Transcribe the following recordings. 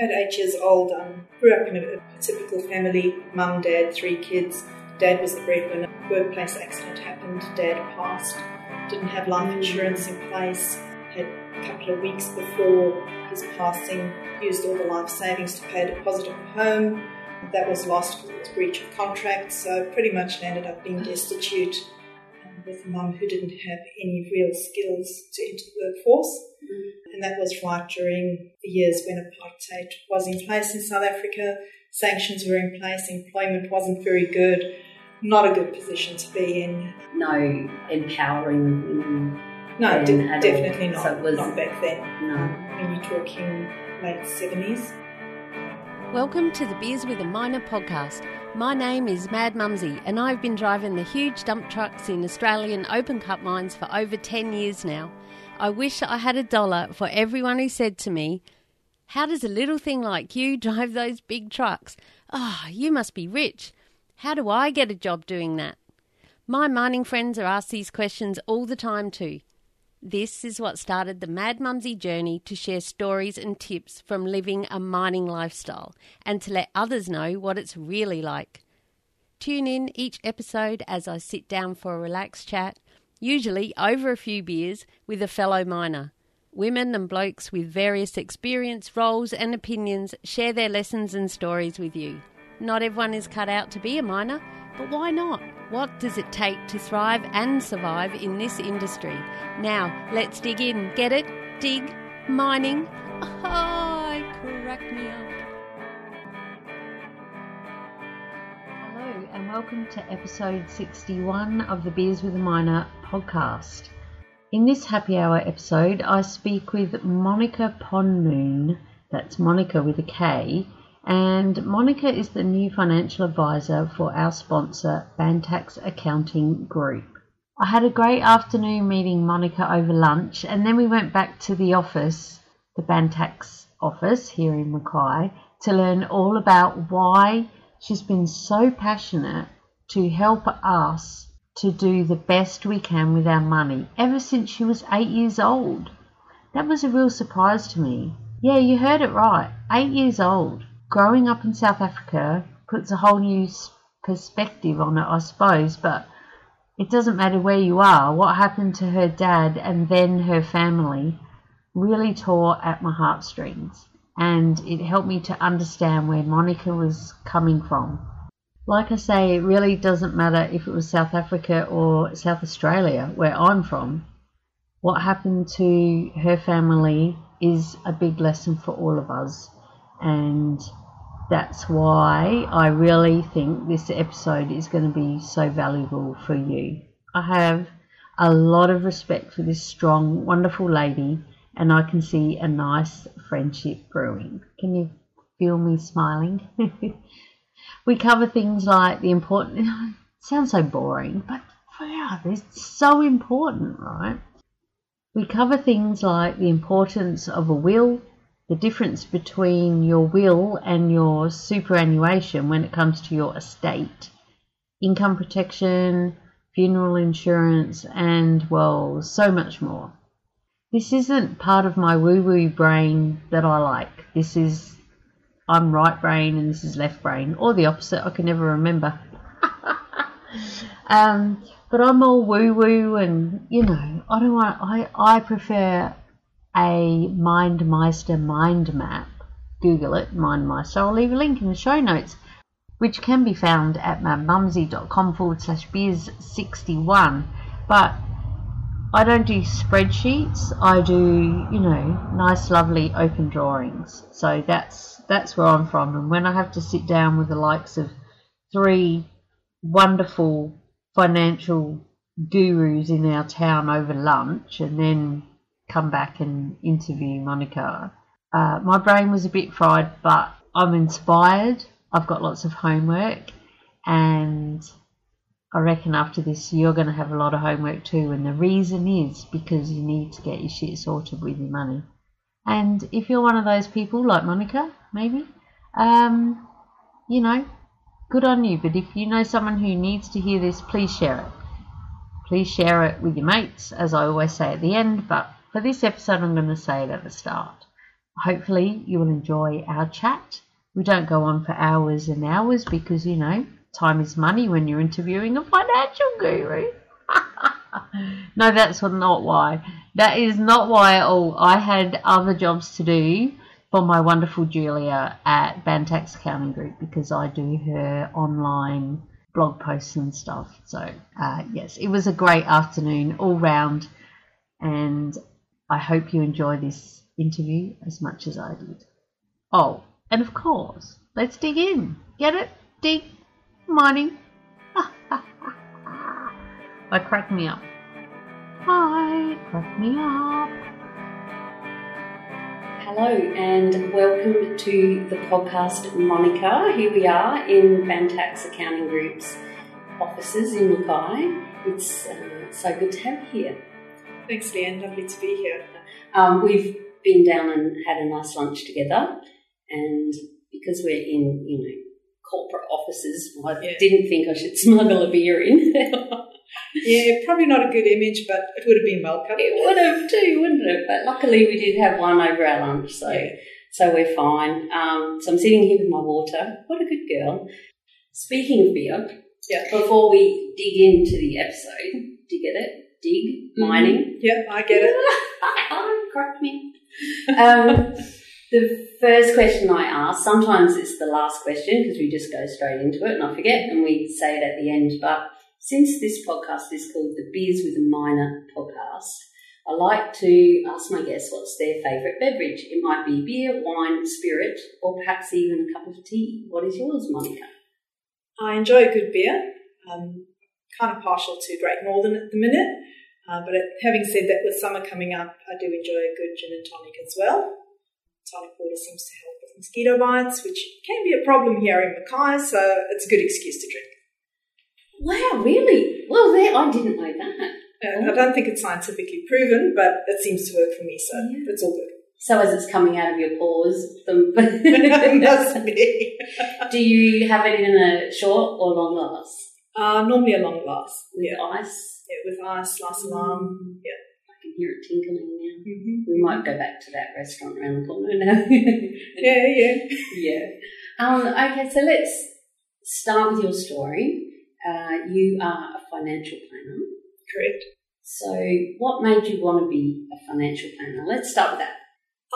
At eight years old, um, grew up in a, a typical family mum, dad, three kids. Dad was the breadwinner. Workplace accident happened, dad passed, didn't have life insurance in place, had a couple of weeks before his passing, used all the life savings to pay a deposit on the home. That was lost because it was breach of contract, so pretty much ended up being destitute um, with a mum who didn't have any real skills to enter the workforce. And that was right during the years when apartheid was in place in South Africa. Sanctions were in place, employment wasn't very good, not a good position to be in. No empowering women. No, de- at all. definitely not. So it was- not back then. No. When you're talking late 70s. Welcome to the Beers with a Miner podcast. My name is Mad Mumsy, and I've been driving the huge dump trucks in Australian open cut mines for over 10 years now. I wish I had a dollar for everyone who said to me, How does a little thing like you drive those big trucks? Ah, you must be rich. How do I get a job doing that? My mining friends are asked these questions all the time too. This is what started the Mad Mumsy journey to share stories and tips from living a mining lifestyle and to let others know what it's really like. Tune in each episode as I sit down for a relaxed chat, usually over a few beers, with a fellow miner. Women and blokes with various experience, roles, and opinions share their lessons and stories with you. Not everyone is cut out to be a miner, but why not? What does it take to thrive and survive in this industry? Now, let's dig in. Get it? Dig? Mining? Oh, crack me up. And welcome to episode 61 of the Beers with a Miner podcast. In this happy hour episode, I speak with Monica Ponmoon, that's Monica with a K, and Monica is the new financial advisor for our sponsor, Bantacs Accounting Group. I had a great afternoon meeting Monica over lunch, and then we went back to the office, the Bantacs office here in Mackay, to learn all about why she's been so passionate to help us to do the best we can with our money ever since she was eight years old. That was a real surprise to me. Yeah, you heard it right. Eight years old. Growing up in South Africa puts a whole new perspective on it, I suppose, but it doesn't matter where you are. What happened to her dad and then her family really tore at my heartstrings, and it helped me to understand where Monica was coming from. Like I say, it really doesn't matter if it was South Africa or South Australia, where I'm from. What happened to her family is a big lesson for all of us, and that's why I really think this episode is going to be so valuable for you. I have a lot of respect for this strong, wonderful lady, and I can see a nice friendship brewing. Can you feel me smiling? we cover things like the important. Sounds so boring, but yeah, it's so important, right? We cover things like the importance of a will, the difference between your will and your superannuation when it comes to your estate, income protection, funeral insurance, and well, so much more. This isn't part of my woo woo brain that I like. This is, I'm right brain and this is left brain, or the opposite, I can never remember. um, but I'm all woo woo and, you know, I don't want, I, I prefer a MindMeister mind map. Google it, MindMeister. I'll leave a link in the show notes, which can be found at madmumsy.com forward slash biz 61. But I don't do spreadsheets. I do, you know, nice, lovely open drawings. So that's that's where I'm from. And when I have to sit down with the likes of three wonderful financial gurus in our town over lunch, and then come back and interview Monica, uh, my brain was a bit fried, but I'm inspired. I've got lots of homework, and I reckon after this you're going to have a lot of homework too, and the reason is because you need to get your shit sorted with your money. And if you're one of those people like Monica, maybe, um, you know, good on you. But if you know someone who needs to hear this, please share it. Please share it with your mates, as I always say at the end. But for this episode, I'm going to say it at the start. hopefully you will enjoy our chat. We don't go on for hours and hours because, you know, time is money when you're interviewing a financial guru. no, that's not why. That is not why at all. I had other jobs to do for my wonderful Julia at Bantacs Accounting Group because I do her online blog posts and stuff. So, uh, yes, it was a great afternoon all round, and I hope you enjoy this interview as much as I did. Oh, and of course, let's dig in. Get it? Dig. Mining. I crack me up. Hi, crack me up. Hello and welcome to the podcast, Monica. Here we are in Bantacs Accounting Group's offices in Mackay. It's uh, so good to have you here. Thanks, Leanne. Lovely to be here. Um, we've been down and had a nice lunch together, and because we're in, you know, corporate offices, I Yeah. didn't think I should smuggle a beer in. Yeah, probably not a good image, but it would have been welcome. It would have too, wouldn't it? But luckily we did have one over our lunch, so Yeah. so we're fine. Um, so I'm sitting here with my water. What a good girl. Speaking of beer, Yeah. before we dig into the episode, do you get it? Dig mining. Yeah, I get it. oh, cracked me. Um, the first question I ask, sometimes it's the last question because we just go straight into it and I forget and we say it at the end. But since this podcast is called the Beers with a Miner podcast, I like to ask my guests what's their favourite beverage. It might be beer, wine, spirit, or perhaps even a cup of tea. What is yours, Monica? I enjoy a good beer. Um, kind of partial to Great Northern at the minute. Uh, but having said that, with summer coming up, I do enjoy a good gin and tonic as well. Tonic water seems to help with mosquito bites, which can be a problem here in Mackay, so it's a good excuse to drink. Wow, really? Well, there, I didn't know that. Uh, I don't think it's scientifically proven, but it seems to work for me, so Yeah. it's all good. So as it's coming out of your pores, the That's me. Do you have it in a short or long glass? Uh, normally a long glass. With Yeah. ice? yeah, with ice, slice of lime. Yeah. Hear it tinkling now. Mm-hmm. We might go back to that restaurant around the corner now. Yeah, yeah. yeah. Um, okay, so let's start with your story. Uh, you are a financial planner. Correct. So, what made you want to be a financial planner? Let's start with that.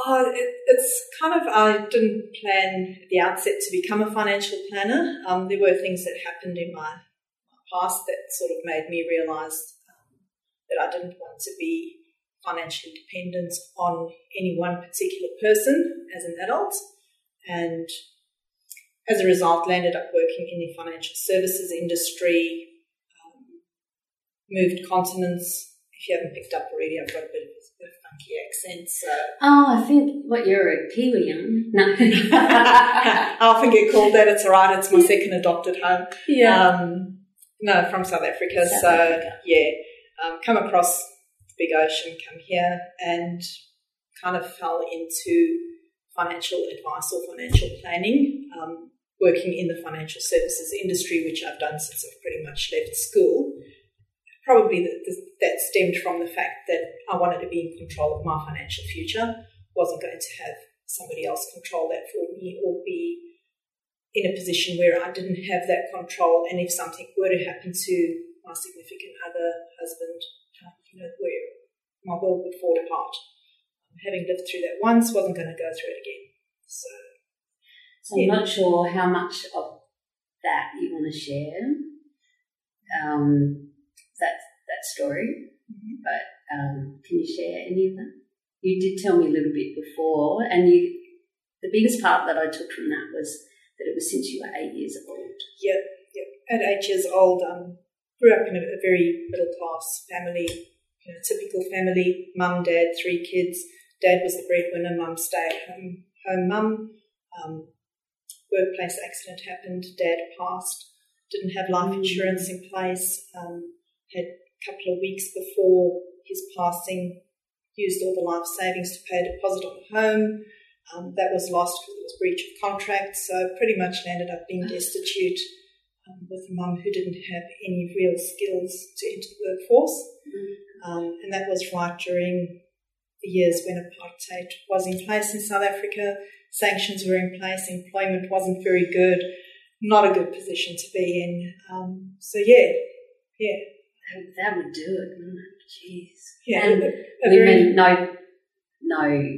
Oh, it, it's kind of, I didn't plan at the outset to become a financial planner. Um, there were things that happened in my, my past that sort of made me realise um, that I didn't want to be financially dependent on any one particular person as an adult. And as a result, landed up working in the financial services industry, um, moved continents. If you haven't picked up already, I've got a bit of a, funky accent, so Oh, I think what you're a Kiwi, young. No. I often get called that. It's all right. It's my second adopted home. yeah. Um, no, from South Africa. South so Africa. yeah, um, come across big ocean, come here, and kind of fell into financial advice or financial planning. Um, working in the financial services industry, which I've done since I've pretty much left school. Probably that, that stemmed from the fact that I wanted to be in control of my financial future. wasn't going to have somebody else control that for me or be in a position where I didn't have that control. And if something were to happen to my significant other, husband, you know, where my world would fall apart. Having lived through that once, wasn't going to go through it again. So, So I'm not sure how much of that you want to share. Um, that that story, Mhm. but um, can you share any of that? You did tell me a little bit before, and you the biggest part that I took from that was that it was since you were eight years old. Yep, yep. At eight years old, um, grew up in a, a very middle class family, you know, typical family. Mum, dad, three kids. Dad was the breadwinner. Mum stay at home, home mum. Um, workplace accident happened. Dad passed. Didn't have life Mm. insurance in place. Um, had a couple of weeks before his passing, used all the life savings to pay a deposit on the home. Um, that was lost because it was breach of contract, so pretty much landed up being destitute um, with a mum who didn't have any real skills to enter the workforce. Um, and that was right during the years when apartheid was in place in South Africa. Sanctions were in place, employment wasn't very good, not a good position to be in. Um, so, yeah, yeah. That would do it, wouldn't it? Jeez. Yeah, And women, no, no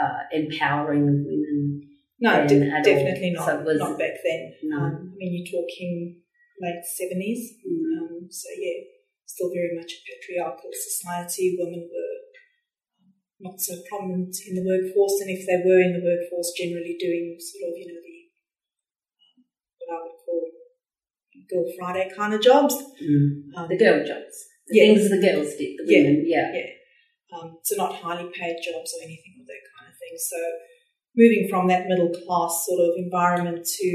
uh, empowering of women. no, de- all. definitely not. So was- not back then. No. Um, I mean, you're talking late 70s. Mm. Um, so, yeah, still very much a patriarchal society. Women were um, not so prominent in the workforce, and if they were in the workforce, generally doing sort of, you know, the um, what I would call Girl Friday kind of jobs. Mm. Um, The girl jobs. The Yeah. things the girls did, the Yeah. women, yeah. Yeah. Um, so not highly paid jobs or anything of that kind of thing. So moving from that middle class sort of environment to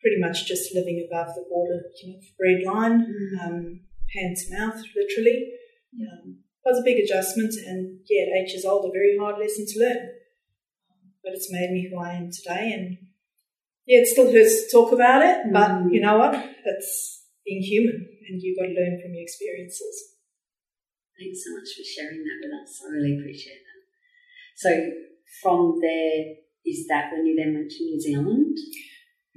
pretty much just living above the border, you know, bread line, Mm. um, hand to mouth, literally, um, was a big adjustment. And yeah, at eight years old, a very hard lesson to learn. But it's made me who I am today. And yeah, it still hurts to talk about it, but Mm. you know what? It's being human, and you've got to learn from your experiences. Thanks so much for sharing that with us. I really appreciate that. So from there, is that when you then went to New Zealand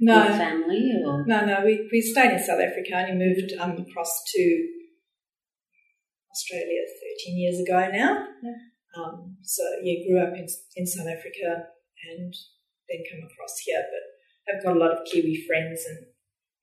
No, with family or? No, no, we, we stayed in South Africa and moved um, across to Australia 13 years ago now. Yeah. Um, so, yeah, grew up in, in South Africa and then come across here. But I've got a lot of Kiwi friends and,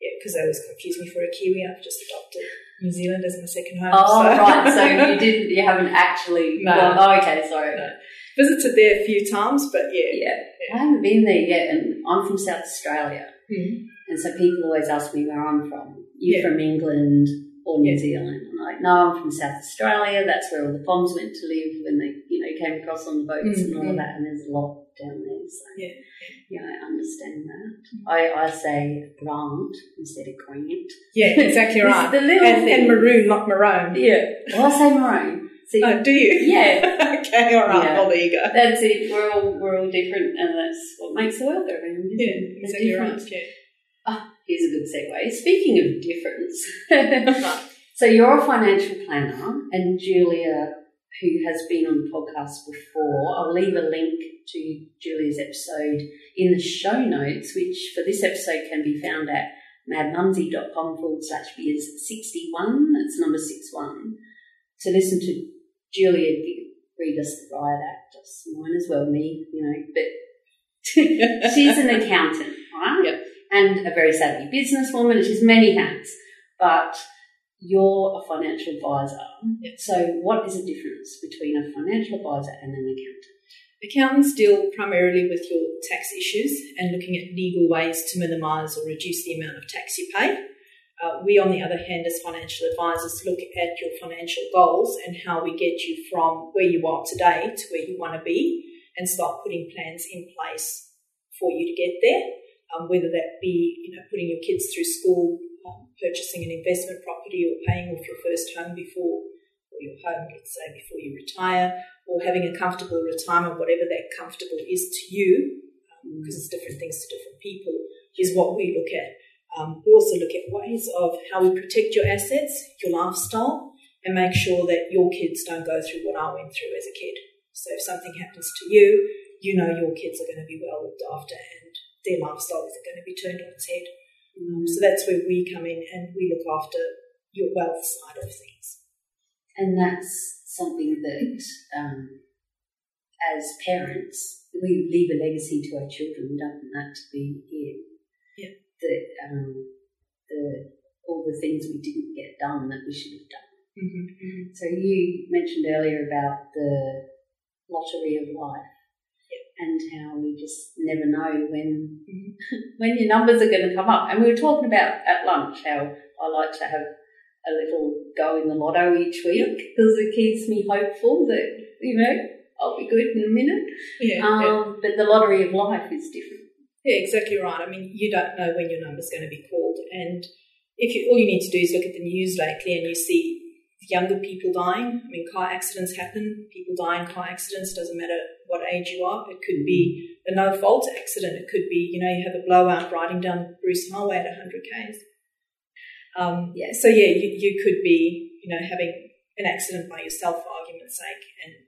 yeah, because they always confuse me for a Kiwi, I've just adopted New Zealand as my second home. Oh, so. right. So you didn't, you haven't actually. No. gone- oh, okay. Sorry. No. Visited there a few times, but yeah. Yeah. I haven't been there yet, and I'm from South Australia. Mm. And so people always ask me where I'm from. You Yeah. from England or New Yeah. Zealand? I'm like, no, I'm from South Australia. That's where all the bombs went to live when they, you know, came across on the boats and all of mm. that. And there's a lot down there. So Yeah. yeah, I understand that. I, I say Grant instead of Grant. Yeah, exactly right. the little and, and maroon, not maroon. Yeah. Well, I say maroon. See, Oh, do you? Yeah. okay, all right. Yeah. Well, there you go. that's it. We're all we're all different, and that's what makes the world go round. Yeah, exactly difference. right. Yeah. Ah, here's a good segue. Speaking of difference, so you're a financial planner, and Julia, who has been on the podcast before, I'll leave a link to Julia's episode in the show notes, which for this episode can be found at madmumsy.com forward slash beers 61. That's number 61. To listen to Julia read us the riot act, just mine as well, me, you know, but she's an accountant, right? Yep. And a very savvy businesswoman, and she's many hats. But you're a financial advisor. Yep. So, what is the difference between a financial advisor and an accountant? Accountants deal primarily with your tax issues and looking at legal ways to minimise or reduce the amount of tax you pay. Uh, we, on the other hand, as financial advisors, look at your financial goals and how we get you from where you are today to where you want to be and start putting plans in place for you to get there. Um, whether that be, you know, putting your kids through school, um, purchasing an investment property, or paying off your first home before, or your home, let's say, before you retire, or having a comfortable retirement, whatever that comfortable is to you, because it's different things to different people, is what we look at. Um, we also look at ways of how we protect your assets, your lifestyle, and make sure that your kids don't go through what I went through as a kid. So if something happens to you, you know your kids are going to be well looked after and their lifestyle isn't going to be turned on its head. Um, so that's where we come in and we look after your wealth side of things. And that's something that, um, as parents, we leave a legacy to our children. We don't want that to be here. Yeah. That um, the all the things we didn't get done that we should have done. Mm-hmm. So you mentioned earlier about the lottery of life. And how we just never know when Mhm. when your numbers are going to come up. And we were talking about at lunch how I like to have a little go in the lotto each week because it keeps me hopeful that you know I'll be good in a minute. Yeah, yeah. Um, but the lottery of life is different. Yeah, exactly right. I mean, you don't know when your number's going to be called, and if you, all you need to do is look at the news lately, and you see younger people dying. I mean, car accidents happen. People die in car accidents. Doesn't matter what age you are. It could be a no-fault accident. It could be, you know, you have a blowout riding down Bruce Highway at 100 k's. Um, yeah. So yeah, you, you could be, you know, having an accident by yourself for argument's sake, and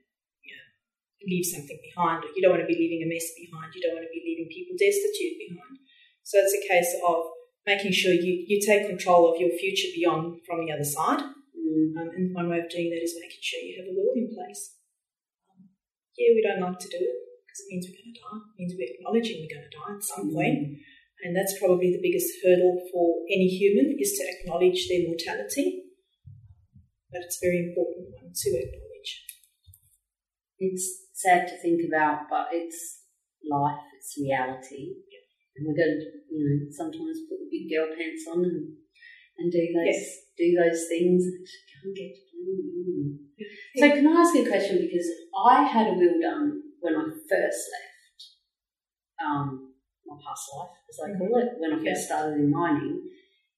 leave something behind, you don't want to be leaving a mess behind. You don't want to be leaving people destitute behind. So it's a case of making sure you, you take control of your future beyond from the other side. Mm. Um, and one way of doing that is making sure you have a will in place. Um, yeah, we don't like to do it because it means we're going to die. It means we're acknowledging we're going to die at some point. And that's probably the biggest hurdle for any human is to acknowledge their mortality. But it's a very important one to acknowledge. It's sad to think about, but it's life, it's reality. And we're going to, you know, sometimes put the big girl pants on and, and do those Yes. do those things and can't get to blame Yeah. So can I ask you a question? Because I had a will done when I first left um, my past life, as I call it, when I first Yeah. started in mining,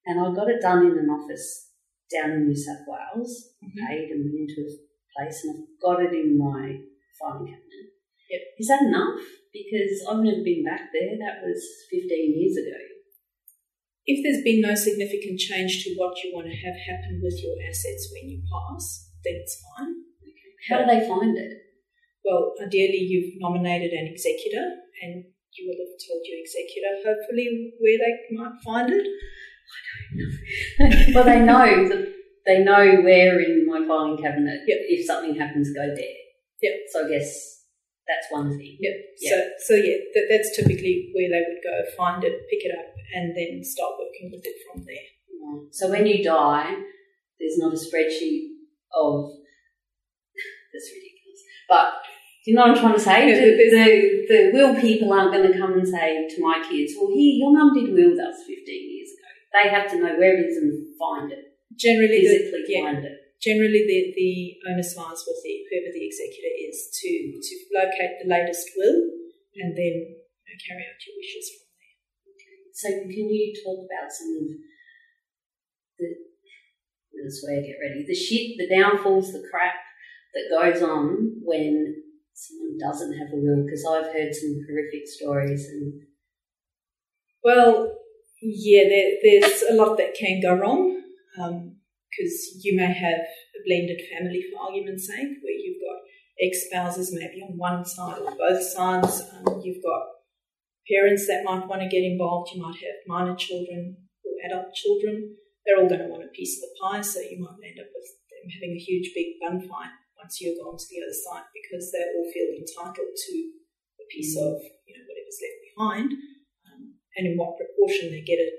and I got it done in an office down in New South Wales. Mhm. Paid and went into a place, and I've got it in my filing cabinet. Yep. Is that enough? Because I've never been back there. That was 15 years ago. If there's been no significant change to what you want to have happen with your assets when you pass, then it's fine. How do they find it? Well, ideally, you've nominated an executor, and you will have told your executor, hopefully, where they might find it. I don't know. well, they know that they know where in my filing cabinet. Yep. If something happens, go there. Yep. So I guess that's one thing. Yep. Yeah. So, so yeah, that, that's typically where they would go, find it, pick it up, and then start working with it from there. Right. So when you die, there's not a spreadsheet of. that's ridiculous. But do you know what I'm trying to say? Yeah, the, the, the will people aren't going to come and say to my kids, "Well, here, your mum did will with us 15 years ago." They have to know where it is and find it, Generally, the, physically yeah, find it. Generally the, the onus lies with the, whoever the executor is to, to locate the latest will and then you know, carry out your wishes from there. So can you talk about some of the this way get ready the shit, the downfalls, the crap that goes on when someone doesn't have a will? Because I've heard some horrific stories, and Well, yeah, there, there's a lot that can go wrong um, because you may have a blended family, for argument's sake, where you've got ex spouses maybe on one side or both sides. Um, you've got parents that might want to get involved. You might have minor children or adult children. They're all going to want a piece of the pie, so you might end up with them having a huge big bun fight once you're gone to the other side because they all feel entitled to a piece of you know whatever's left behind um, and in what proportion they get it.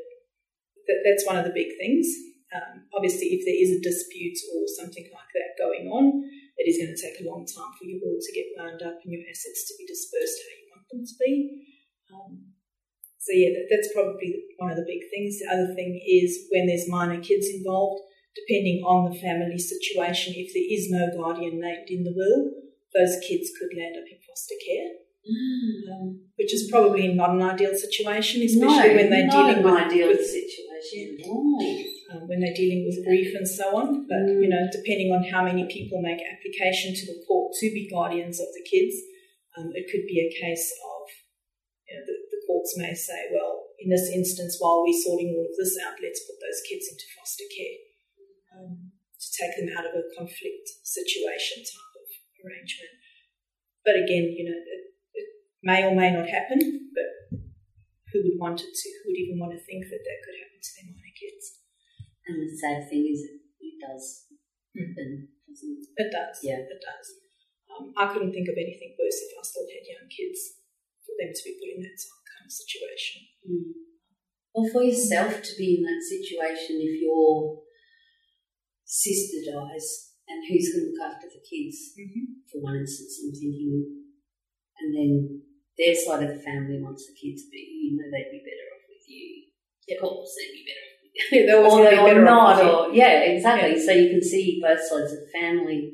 That, that's one of the big things. Um, obviously, if there is a dispute or something like that going on, it is going to take a long time for your will to get wound up and your assets to be dispersed how you want them to be. Um, so yeah, that, that's probably one of the big things. The other thing is when there's minor kids involved, depending on the family situation, if there is no guardian named in the will, those kids could land up in foster care um, which is probably not an ideal situation, especially no, when they're dealing an with, ideal with situation. No. Um, when they're dealing with grief and so on. But Mm. you know, depending on how many people make application to the court to be guardians of the kids, um, it could be a case of you know, the, the courts may say, well, in this instance, while we're sorting all of this out, let's put those kids into foster care um, to take them out of a conflict situation type of arrangement. But again, you know, it, it may or may not happen, but who would want it to? Who would even want to think that that could happen to their minor kids? And the sad thing is, it does happen, doesn't it? It does. Yeah. It does. Um, I couldn't think of anything worse if I still had young kids for them to be put in that kind of situation. Mm. Or for yourself to be in that situation if your sister dies and who's going to look after the kids? Mm-hmm. For one instance, I'm thinking, and then their side of the family wants the kids, but you know they'd be better off with you. Of course, they'd be better off Yeah, or, be or better not, or yeah, exactly. So you can see both sides of the family.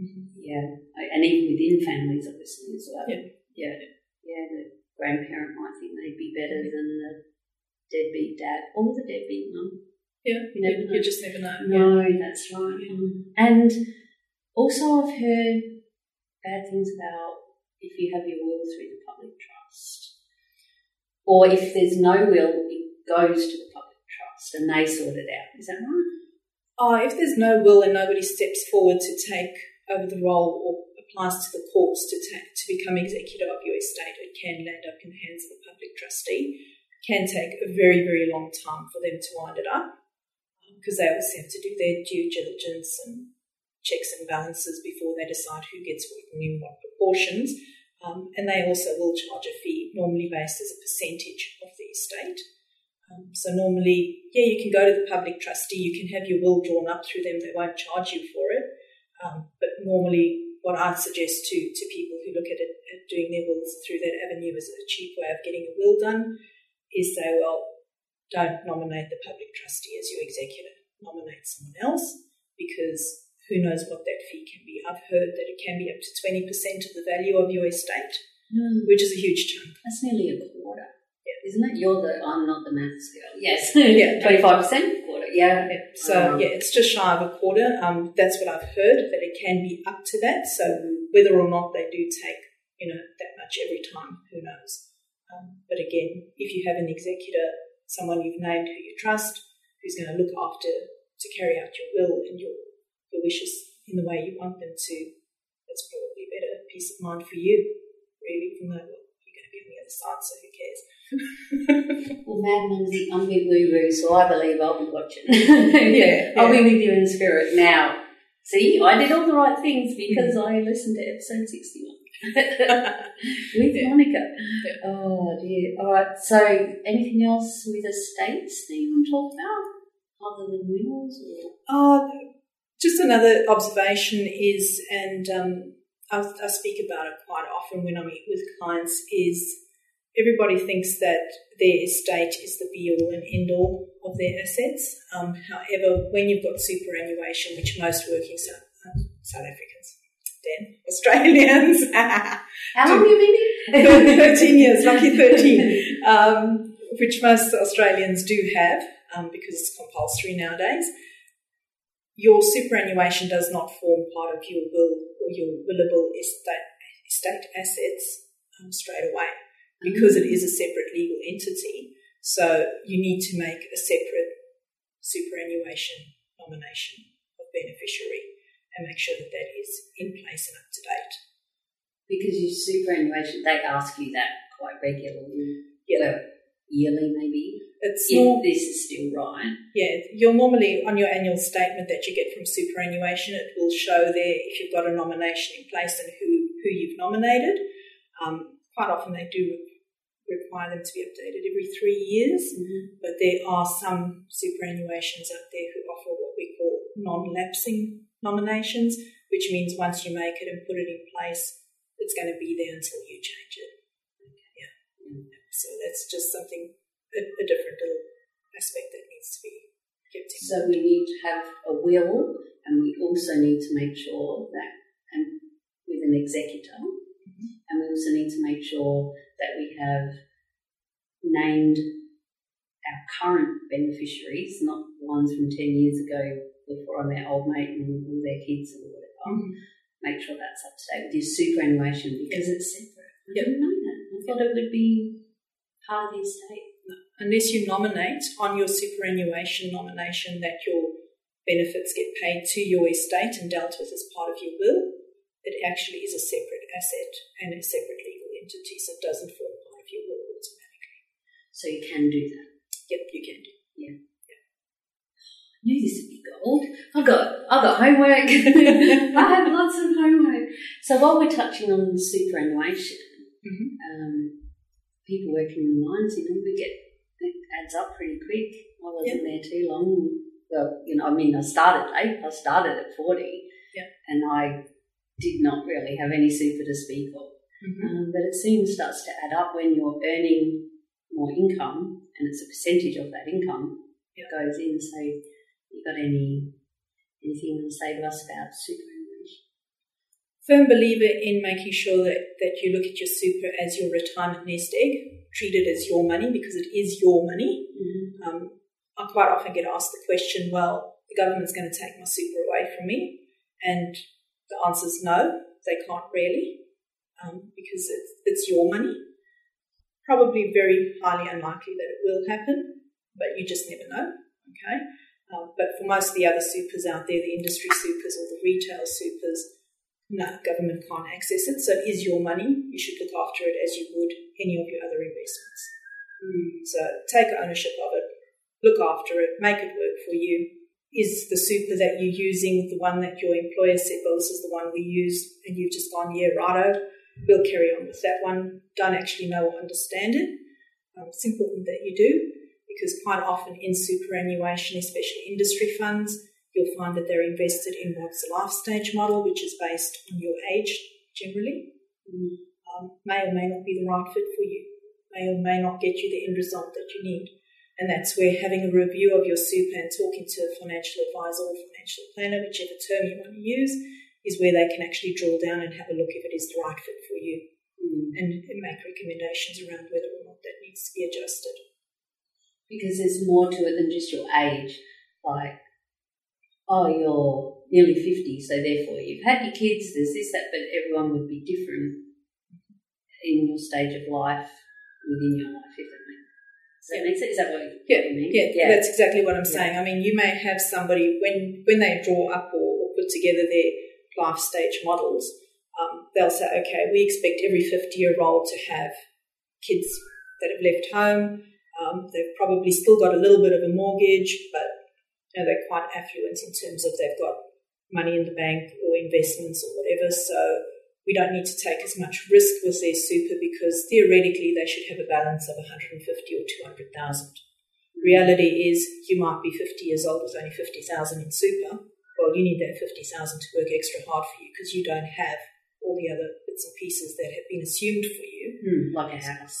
Mhm. Yeah, and even within families, obviously as well. Yeah. yeah, yeah. The grandparent might think they'd be better than the deadbeat dad or the deadbeat mum. Yeah, You never you, know. you just never know. No, that's right. And also, I've heard bad things about if you have your will through the public trust, or if there's no will, it goes to the trust and they sort it out. Is that right? Oh, if there's no will and nobody steps forward to take over the role or applies to the courts to, ta- to become executor of your estate, it can land up in the hands of a public trustee. It can take a very, very long time for them to wind it up because they obviously have to do their due diligence and checks and balances before they decide who gets what and in what proportions. Um, and they also will charge a fee, normally based as a percentage of the estate. Um, so normally, yeah, you can go to the public trustee, you can have your will drawn up through them, they won't charge you for it. Um, but normally, what I'd suggest to, to people who look at it at doing their wills through that avenue as a cheap way of getting a will done is say, well, don't nominate the public trustee as your executor, nominate someone else because who knows what that fee can be. I've heard that it can be up to 20% of the value of your estate, Mm. which is a huge chunk. That's nearly a quarter. Isn't it? You're the, I'm not the maths girl. Yes. Yeah. 25% quarter. Yeah. Yeah, so Wow. yeah, it's just shy of a quarter. Um, that's what I've heard that it can be up to that. So whether or not they do take you know that much every time, who knows? Um, but again, if you have an executor, someone you've named who you trust, who's going to look after to carry out your will and your your wishes in the way you want them to, that's probably a better peace of mind for you. Really, from that, well, you're going to be on the other side, so who cares? Well, Mad I'm a bit woo woo, so I believe I'll be watching. Yeah, I'll be with you in spirit now. See, I did all the right things because I listened to episode 61 with Yeah. Monica. Yeah. Oh dear. All right. So, anything else with estates that you want to talk about other than wills? Or? Uh, just another observation is, and um, I, I speak about it quite often when I meet with clients, is everybody thinks that their estate is the be all and end all of their assets. Um, however, when you've got superannuation, which most working South, um, South Africans, Dan, Australians, How long have you been here? 13 years, lucky 13, um, which most Australians do have um, because it's compulsory nowadays. Your superannuation does not form part of your will or your willable estate, estate assets um, straight away because it is a separate legal entity. So you need to make a separate superannuation nomination of beneficiary and make sure that that is in place and up to date. Because your superannuation, they ask you that quite regularly. Yeah. Well, yearly maybe. It's If not, this is still right. yeah, you'll normally on your annual statement that you get from superannuation, it will show there if you've got a nomination in place and who who you've nominated. Um, quite often they do require them to be updated every three years, mm-hmm. but there are some superannuations out there who offer what we call non-lapsing nominations, which means once you make it and put it in place, it's going to be there until you change it. Yeah. Mm-hmm. So that's just something, a, a different little aspect that needs to be kept in So we need to have a will, and we also need to make sure that, and with an executor, mm-hmm. and we also need to make sure that we have named our current beneficiaries, not the ones from ten years ago before I met old mate and all their kids or whatever. Mhm. Make sure that's up to date with your superannuation because it's separate. I Yep. didn't know that. I thought it would be part of the estate. unless you nominate on your superannuation nomination that your benefits get paid to your estate and dealt with as part of your will, it actually is a separate asset and is separate legal entity, so it doesn't form part of your will automatically. So you can do that. Yep, you can do. Yeah. I knew this would be gold. I've got I've got homework. I have lots of homework. So while we're touching on superannuation, Mhm. um, people working in the mines, you know, we get it adds up pretty quick. I wasn't there too long. Well, you know, I mean, I started late. I started at forty, Yeah. and I did not really have any super to speak of. Um, but it soon starts to add up when you're earning more income, and it's a percentage of that income Yeah. that goes in. So, you got any anything you want to say to us about superannuation? Firm believer in making sure that, that you look at your super as your retirement nest egg, treat it as your money because it is your money. Um, I quite often get asked the question, well, the government's going to take my super away from me. And the answer is no, they can't really um, because it's, it's your money. Probably very highly unlikely that it will happen, but you just never know. Okay. Um, but for most of the other supers out there, the industry supers or the retail supers, no, government can't access it. So it is your money. You should look after it as you would any of your other investments. Mm. So take ownership of it, look after it, make it work for you. Is the super that you're using the one that your employer said, well, this is the one we use, and you've just gone, yeah, righto, we'll carry on with that one. Don't actually know or understand it. Um, it's important that you do because quite often in superannuation, especially industry funds, you'll find that they're invested in what's the life stage model, which is based on your age generally. Mm. Um, may or may not be the right fit for you, may or may not get you the end result that you need. And that's where having a review of your super and talking to a financial advisor or financial planner, whichever term you want to use, is where they can actually drill down and have a look if it is the right fit for you Mm. and, and make recommendations around whether or not that needs to be adjusted. Because there's more to it than just your age. Like, oh, you're nearly 50, so therefore you've had your kids, there's this, that, but everyone would be different in your stage of life within your life, if that makes make sense? Is that what Yeah, you mean? Yeah, that's exactly what I'm Yeah. saying. I mean, you may have somebody when when they draw up or, or put together their life stage models, um, they'll say, okay, we expect every 50 year old to have kids that have left home. Um, they've probably still got a little bit of a mortgage, but you know, they're quite affluent in terms of they've got money in the bank or investments or whatever. So we don't need to take as much risk with their super because theoretically they should have a balance of 150 or 200,000. Reality is you might be 50 years old with only 50,000 in super. Well, you need that 50,000 to work extra hard for you because you don't have all the other bits and pieces that have been assumed for you. Hmm, like a house.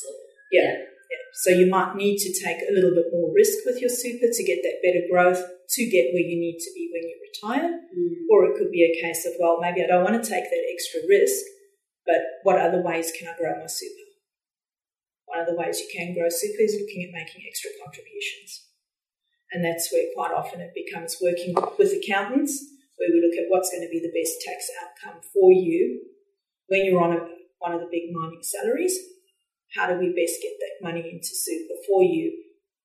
Yeah. yeah. So you might need to take a little bit more risk with your super to get that better growth to get where you need to be when you retire. Hmm. Or it could be a case of, well, maybe I don't want to take that extra risk, but what other ways can I grow my super? One of the ways you can grow super is looking at making extra contributions. And that's where quite often it becomes working with accountants, where we look at what's going to be the best tax outcome for you when you're on a, one of the big mining salaries. How do we best get that money into super for you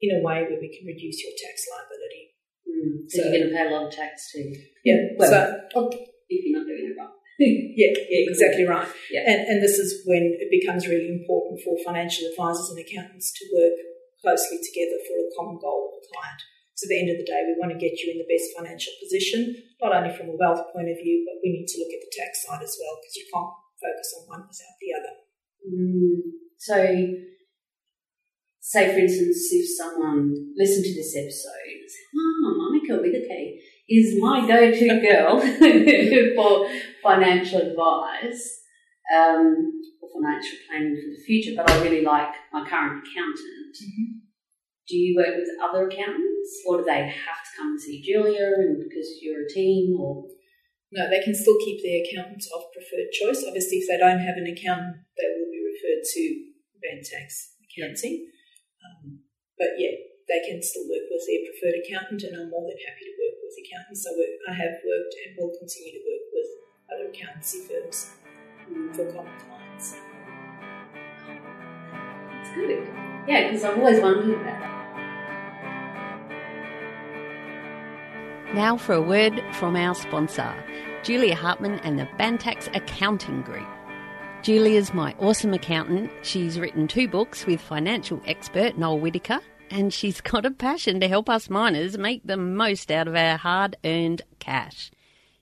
in a way where we can reduce your tax liability? Hmm. So, So- you're going to pay a lot of tax too. Yeah. Well, so if you're not doing it right. Yeah, yeah, exactly right. Yeah. And, and this is when it becomes really important for financial advisors and accountants to work closely together for a common goal with the client. So at the end of the day, we want to get you in the best financial position, not only from a wealth point of view, but we need to look at the tax side as well because you can't focus on one without the other. Mm. So, say for instance, if someone listened to this episode and said, "Oh, Monica with a K is my go-to girl for financial advice um, or financial planning for the future," but I really like my current accountant. Do you work with other accountants, or do they have to come and see Julia, and because you're a team, or No, they can still keep their accountant of preferred choice. Obviously, if they don't have an accountant, they will be referred to Bantacs Accounting. Um, but yeah, they can still work with their preferred accountant, and I'm more than happy to work with accountants. I, work, I have worked and will continue to work with other accountancy firms mm, for common clients. That's good. Yeah, because I've always wondered about that. Now for a word from our sponsor, Julia Hartman and the Bantacs Accounting Group. Julia's my awesome accountant. She's written two books with financial expert Noel Whittaker, and she's got a passion to help us miners make the most out of our hard earned cash.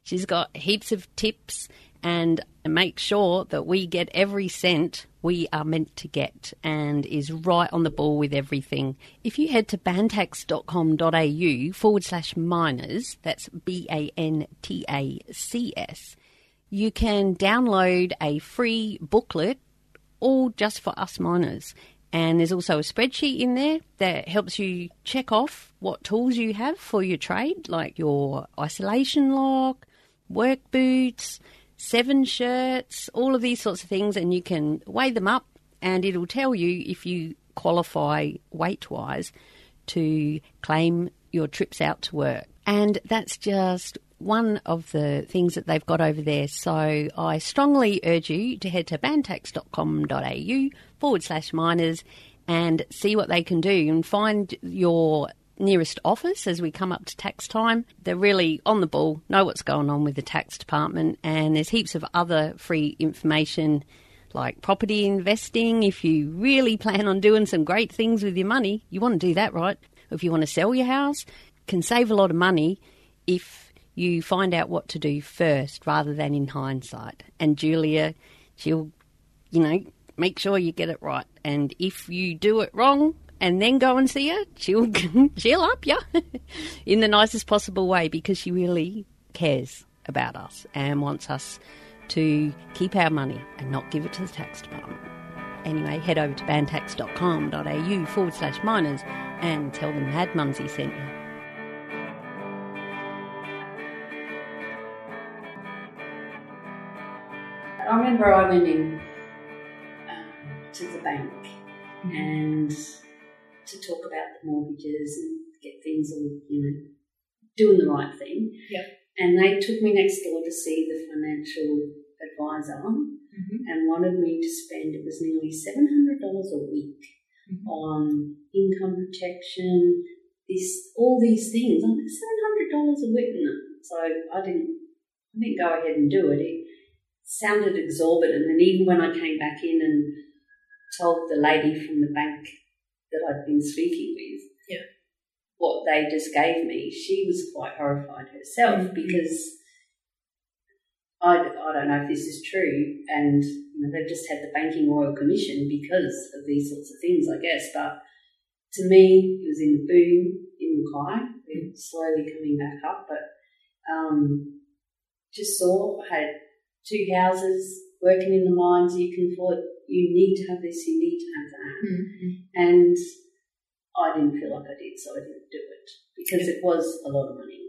She's got heaps of tips and make sure that we get every cent we are meant to get and is right on the ball with everything. If you head to bantacs.com.au forward slash miners, that's B A N T A C S, you can download a free booklet all just for us miners. And there's also a spreadsheet in there that helps you check off what tools you have for your trade, like your isolation lock, work boots, seven shirts, all of these sorts of things, and you can weigh them up and it'll tell you if you qualify weight wise to claim your trips out to work. And that's just one of the things that they've got over there. So I strongly urge you to head to bantacs.com.au forward slash miners and see what they can do and find your nearest office as we come up to tax time. They're really on the ball, know what's going on with the tax department, and there's heaps of other free information like property investing. If you really plan on doing some great things with your money, you want to do that, right? If you want to sell your house, can save a lot of money if you find out what to do first rather than in hindsight. And Julia, she'll, you know, make sure you get it right. And if you do it wrong and then go and see her, she'll she'll up you in the nicest possible way because she really cares about us and wants us to keep our money and not give it to the tax department. Anyway, head over to bantacs.com.au forward slash miners and tell them Mad Mumzie sent you. I remember I went in um, to the bank and to talk about the mortgages and get things all, you know, doing the right thing. Yeah. And they took me next door to see the financial advisor Mm-hmm. and wanted me to spend, it was nearly $700 a week Mhm. on income protection, this, all these things. I'm like, $700 a week. No. So I didn't, I didn't go ahead and do it. It sounded exorbitant. And even when I came back in and told the lady from the bank that I'd been speaking with, Yeah. what they just gave me, she was quite horrified herself Mhm. because I, I don't know if this is true, and you know, they've just had the Banking Royal Commission because of these sorts of things, I guess. But to me, it was in the boom in Mackay, it's slowly coming back up, but um, just saw had two houses working in the mines. You can afford, you need to have this, you need to have that, Mm-hmm. and I didn't feel like I did, so I didn't do it because it was a lot of money.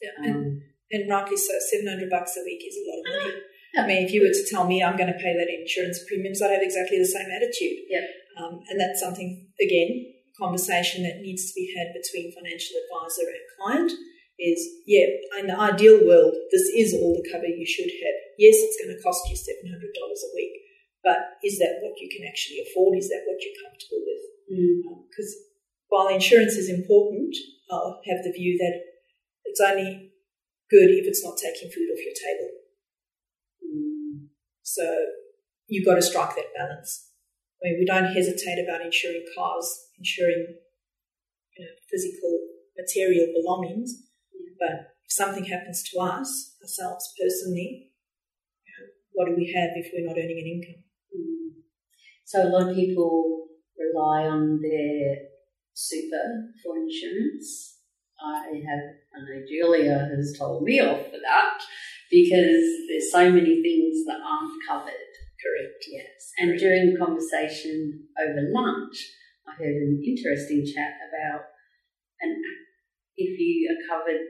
Yeah. And, Um, and rightly so, 700 bucks a week is a lot of money. Yeah. I mean, if you were to tell me I'm going to pay that insurance premiums, I'd have exactly the same attitude. Yep. Um, and that's something, again, conversation that needs to be had between financial advisor and client is, yeah, in the ideal world, this is all the cover you should have. Yes, it's going to cost you $700 a week, but is that what you can actually afford? Is that what you're comfortable with? mm, Because while insurance is important, I'll have the view that it's only good if it's not taking food off your table. mm, So you've got to strike that balance. I mean, we don't hesitate about insuring cars, insuring you know, physical material belongings, but if something happens to us, ourselves personally, what do we have if we're not earning an income? mm. So a lot of people rely on their super for insurance. I have, I know Julia has told me off for that because there's so many things that aren't covered. Correct. Yes. And during the conversation over lunch, I heard an interesting chat about an if you are covered,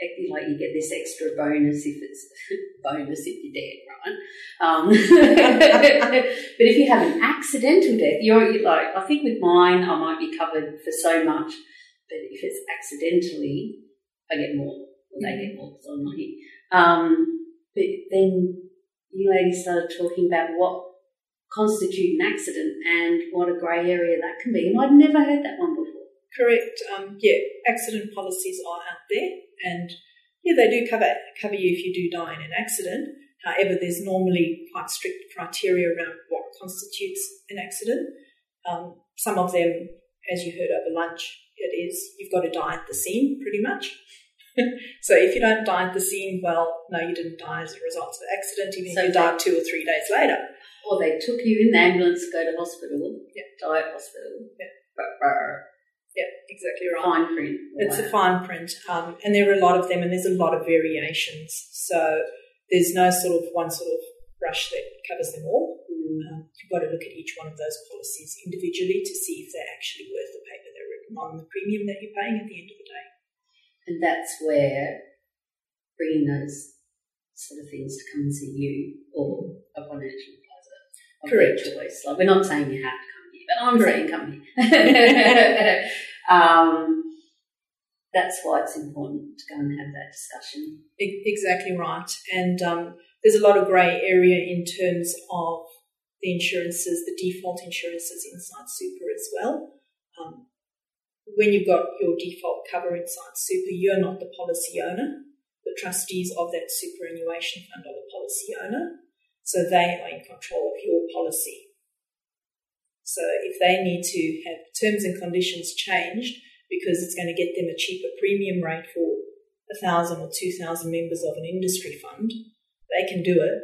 eh, like you get this extra bonus if it's bonus if you're dead, right? Um, but if you have an accidental death, you're you're like I think with mine I might be covered for so much, but if it's accidentally, I get more. Or they get more because I'm not here. Um, but then you ladies started talking about what constitute an accident and what a grey area that can be. And I'd never heard that one before. Correct. Um, yeah, accident policies are out there, and yeah, they do cover cover you if you do die in an accident. However, there's normally quite strict criteria around what constitutes an accident. Um, some of them, as you heard over lunch, it is you've got to die at the scene, pretty much. so if you don't die at the scene, well, no, you didn't die as a result of the accident, even So if you died two or three days later. Or they took you in the ambulance, go to hospital, Yeah. die at hospital. Yeah. Ruh, ruh, Yeah, exactly right. Fine print. It's a fine print, um, and there are a lot of them, and there's a lot of variations. So there's no sort of one sort of brush that covers them all. Mm. Um, you've got to look at each one of those policies individually to see if they're actually worth the paper they're written on, the premium that you're paying at the end of the day. And that's where bringing those sort of things to come and see you or a financial advisor Correct. choice. Like we're not saying you have to I'm Correct. saying um, that's why it's important to go and have that discussion. Exactly right. And um, there's a lot of grey area in terms of the insurances, the default insurances inside super as well. Um, when you've got your default cover inside super, you're not the policy owner. The trustees of that superannuation fund are the policy owner, so they are in control of your policy. So if they need to have terms and conditions changed because it's going to get them a cheaper premium rate for a thousand or two thousand members of an industry fund, they can do it.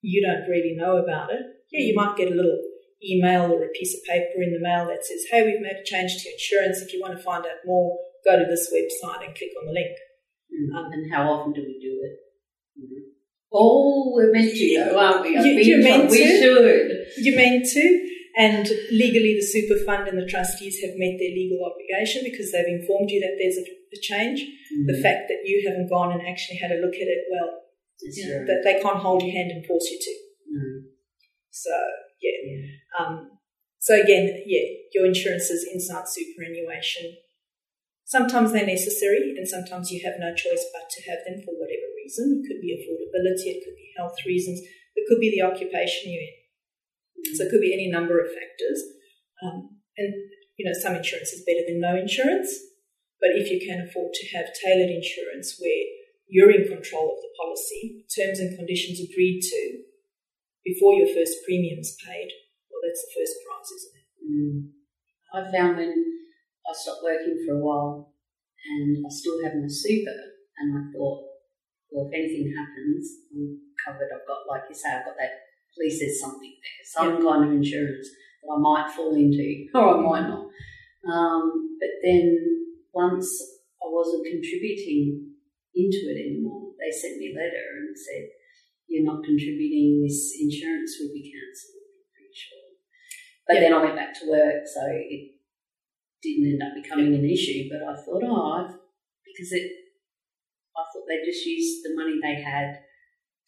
You don't really know about it. Yeah, you might get a little email or a piece of paper in the mail that says, hey, we've made a change to insurance. If you want to find out more, go to this website and click on the link. Mm. Um, and how often do we do it? Mm-hmm. Oh, we're meant to, though, aren't we? You, you're meant we should. You're meant to. And legally, the super fund and the trustees have met their legal obligation because they've informed you that there's a, a change. Mm-hmm. The fact that you haven't gone and actually had a look at it, well, you know, that they can't hold your hand and force you to. Mm-hmm. So yeah. yeah. Um, so again, yeah, your insurances inside superannuation. Sometimes they're necessary, and sometimes you have no choice but to have them for whatever reason. It could be affordability, it could be health reasons, it could be the occupation you're in. So it could be any number of factors. Um, and you know, some insurance is better than no insurance. But if you can afford to have tailored insurance where you're in control of the policy, terms and conditions agreed to, before your first premium's paid, well, that's the first prize, isn't it? Mm. I found when I stopped working for a while and I still have my super, and I thought, well, if anything happens, I'm covered. I've got, like you say, I've got that, at least there's something there, some kind of insurance that I might fall into, or I might not. Um, but then once I wasn't contributing into it anymore, they sent me a letter and said, you're not contributing, this insurance will be cancelled, I'm pretty sure. But yeah. then I went back to work, so it didn't end up becoming an issue. But I thought, oh, I've, because it, I thought they just used the money they had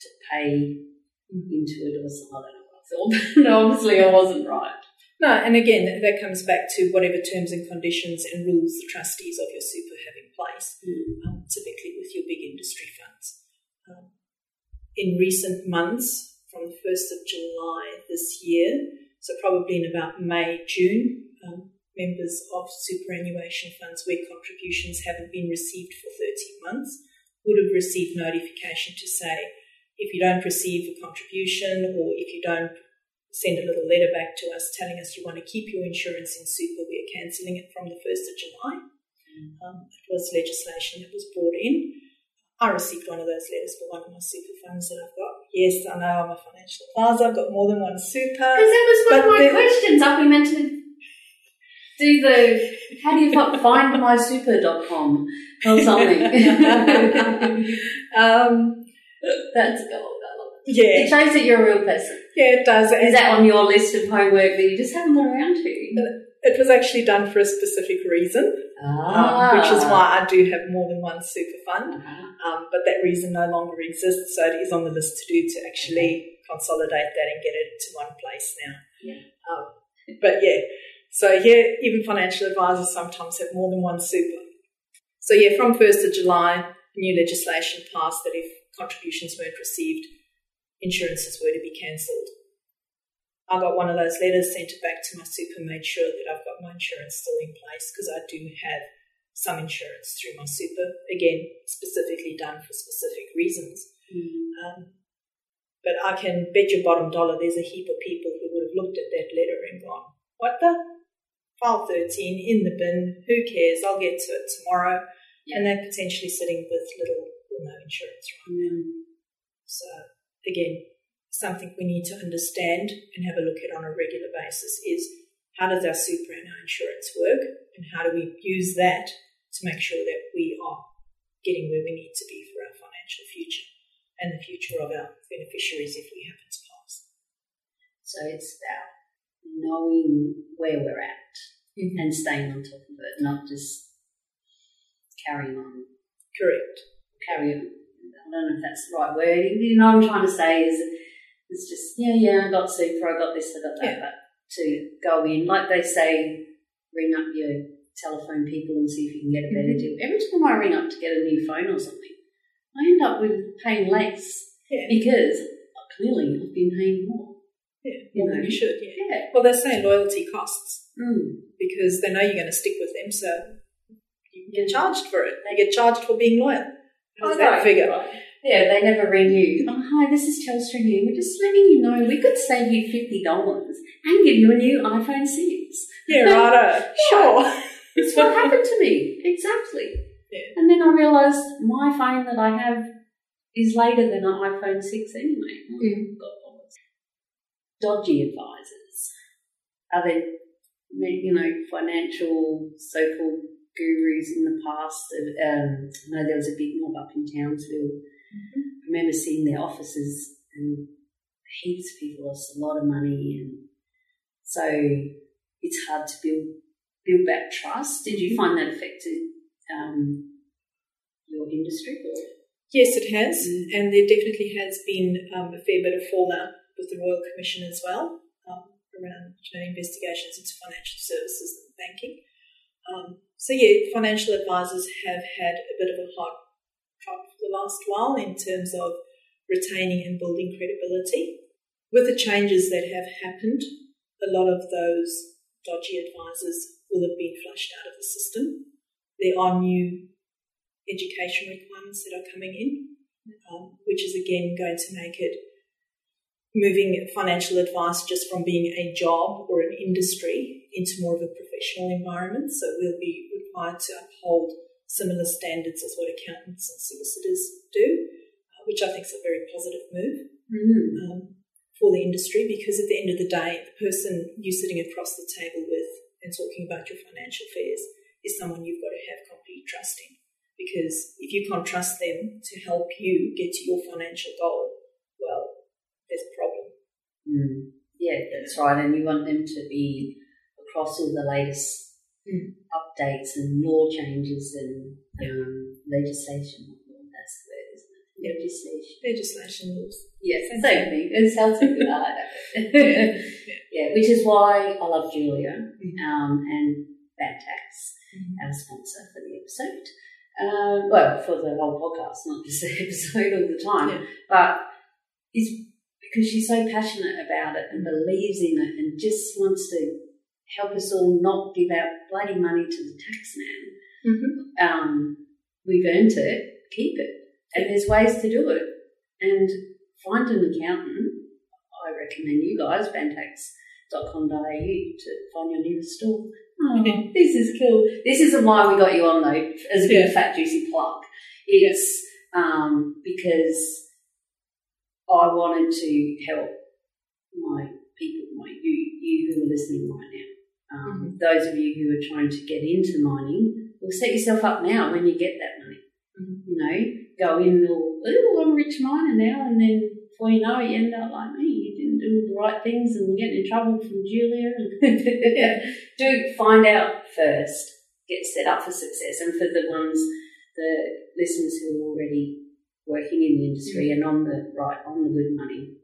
to pay into it or something. I don't know what I thought, but obviously I wasn't right. No, and again, that comes back to whatever terms and conditions and rules the trustees of your super have in place, mm. um, typically with your big industry funds. Um, in recent months, from the 1st of July this year, so probably in about May, June, um, members of superannuation funds where contributions haven't been received for 13 months would have received notification to say if you don't receive a contribution or if you don't send a little letter back to us telling us you want to keep your insurance in super, we are cancelling it from the 1st of July. Mm. Um, it was legislation that was brought in. I received one of those letters for one of my super funds that I've got. Yes, I know I'm a financial advisor. I've got more than one super. Because that was one of my questions. Are we meant to do the how do you find mysuper.com or something? um, That's gold. Yeah. It shows that you're a real person. Yeah, it does. Is that on your list of homework that you just haven't got around to? It was actually done for a specific reason ah. um, which is why I do have more than one super fund. Uh-huh. Um, but that reason no longer exists, so it is on the list to do to actually consolidate that and get it to one place now. Yeah. Um, but yeah, so yeah, even financial advisors sometimes have more than one super. So yeah, from 1st of July, new legislation passed that if contributions weren't received, insurances were to be cancelled. I got one of those letters sent it back to my super, made sure that I've got my insurance still in place because I do have some insurance through my super, again, specifically done for specific reasons. Mm. Um, but I can bet your bottom dollar there's a heap of people who would have looked at that letter and gone, What the? File 13 in the bin, who cares? I'll get to it tomorrow. Yeah. And they're potentially sitting with little or no insurance right. Mm. So, again, something we need to understand and have a look at on a regular basis is how does our super and our insurance work and how do we use that to make sure that we are getting where we need to be for our financial future and the future of our beneficiaries if we happen to pass. So it's about knowing where we're at mm-hmm. and staying on top of it, not just carrying on. Correct. Carry on. I don't know if that's the right word. You know what I'm trying to say is it's just, yeah, yeah, I got super, I got this, I got that. Yeah. But to go in, like they say, ring up your telephone people and see if you can get a better Mhm. deal. Every time I ring up to get a new phone or something, I end up with paying less Yeah. because clearly I've been paying more. Yeah. You Well, know. you should, yeah. Yeah. Well, they say loyalty costs Mm. because they know you're going to stick with them, so you get charged for it. They get charged for being loyal. How's Oh, that right, figure? Yeah, they never ring you. Oh, hi, this is Telstra here. We're just letting you know we could save you fifty dollars and give you a new iPhone six. Yeah, righto. Sure. It's what happened to me. Exactly. Yeah. And then I realised my phone that I have is later than an iPhone 6 anyway. Mm. God, Dodgy advisors. Are there, you know, financial so-called gurus in the past? Um, I know there was a big mob up in Townsville. I remember seeing their offices and heaps of people lost a lot of money and so it's hard to build build back trust. Did you find that affected um, your industry? Yes, it has, Mm. and there definitely has been um, a fair bit of fallout with the Royal Commission as well um, around you know, investigations into financial services and banking. Um, so yeah, financial advisors have had a bit of a hard fight for the last while in terms of retaining and building credibility. With the changes that have happened, a lot of those dodgy advisors will have been flushed out of the system. There are new education requirements that are coming in, um, which is again going to make it moving financial advice just from being a job or an industry into more of a professional environment. So we'll be required to uphold similar standards as what accountants and solicitors do, uh, which I think is a very positive move Mm. um, for the industry because at the end of the day, the person you're sitting across the table with and talking about your financial affairs is someone you've got to have complete trust in. Because if you can't trust them to help you get to your financial goal, a problem. Mm. Yeah, that's right. And you want them to be across all the latest Mm. updates and law changes and um, legislation. That's the word, isn't it? Yeah. Legislation. Legislation laws. Yes, same thing. It sounds so good. I like that. yeah, which is why I love Julia Mm. um, and Bantacs, Mhm. our sponsor for the episode. Um, well, for the whole podcast, not just the episode all the time, Yeah. but it's because she's so passionate about it and believes in it and just wants to help us all not give out bloody money to the tax man Mm-hmm. um, we've earned it, keep it. And there's ways to do it. And find an accountant. I recommend you guys, bantacs.com.au, to find your nearest store. Oh, this is cool. This isn't why we got you on, though, as a big Yeah. fat, juicy plug. It's um, because I wanted to help my people, my you, you who are listening right now. Um, Those of you who are trying to get into mining, well, set yourself up now when you get that money. Mhm. You know, go in all, oh, I'm a rich miner now, and then before you know it, you end up like me. You didn't do the right things and get in trouble from Julia. Do find out first, get set up for success, and for the ones, the listeners who are already working in the industry and on the right, on the good money,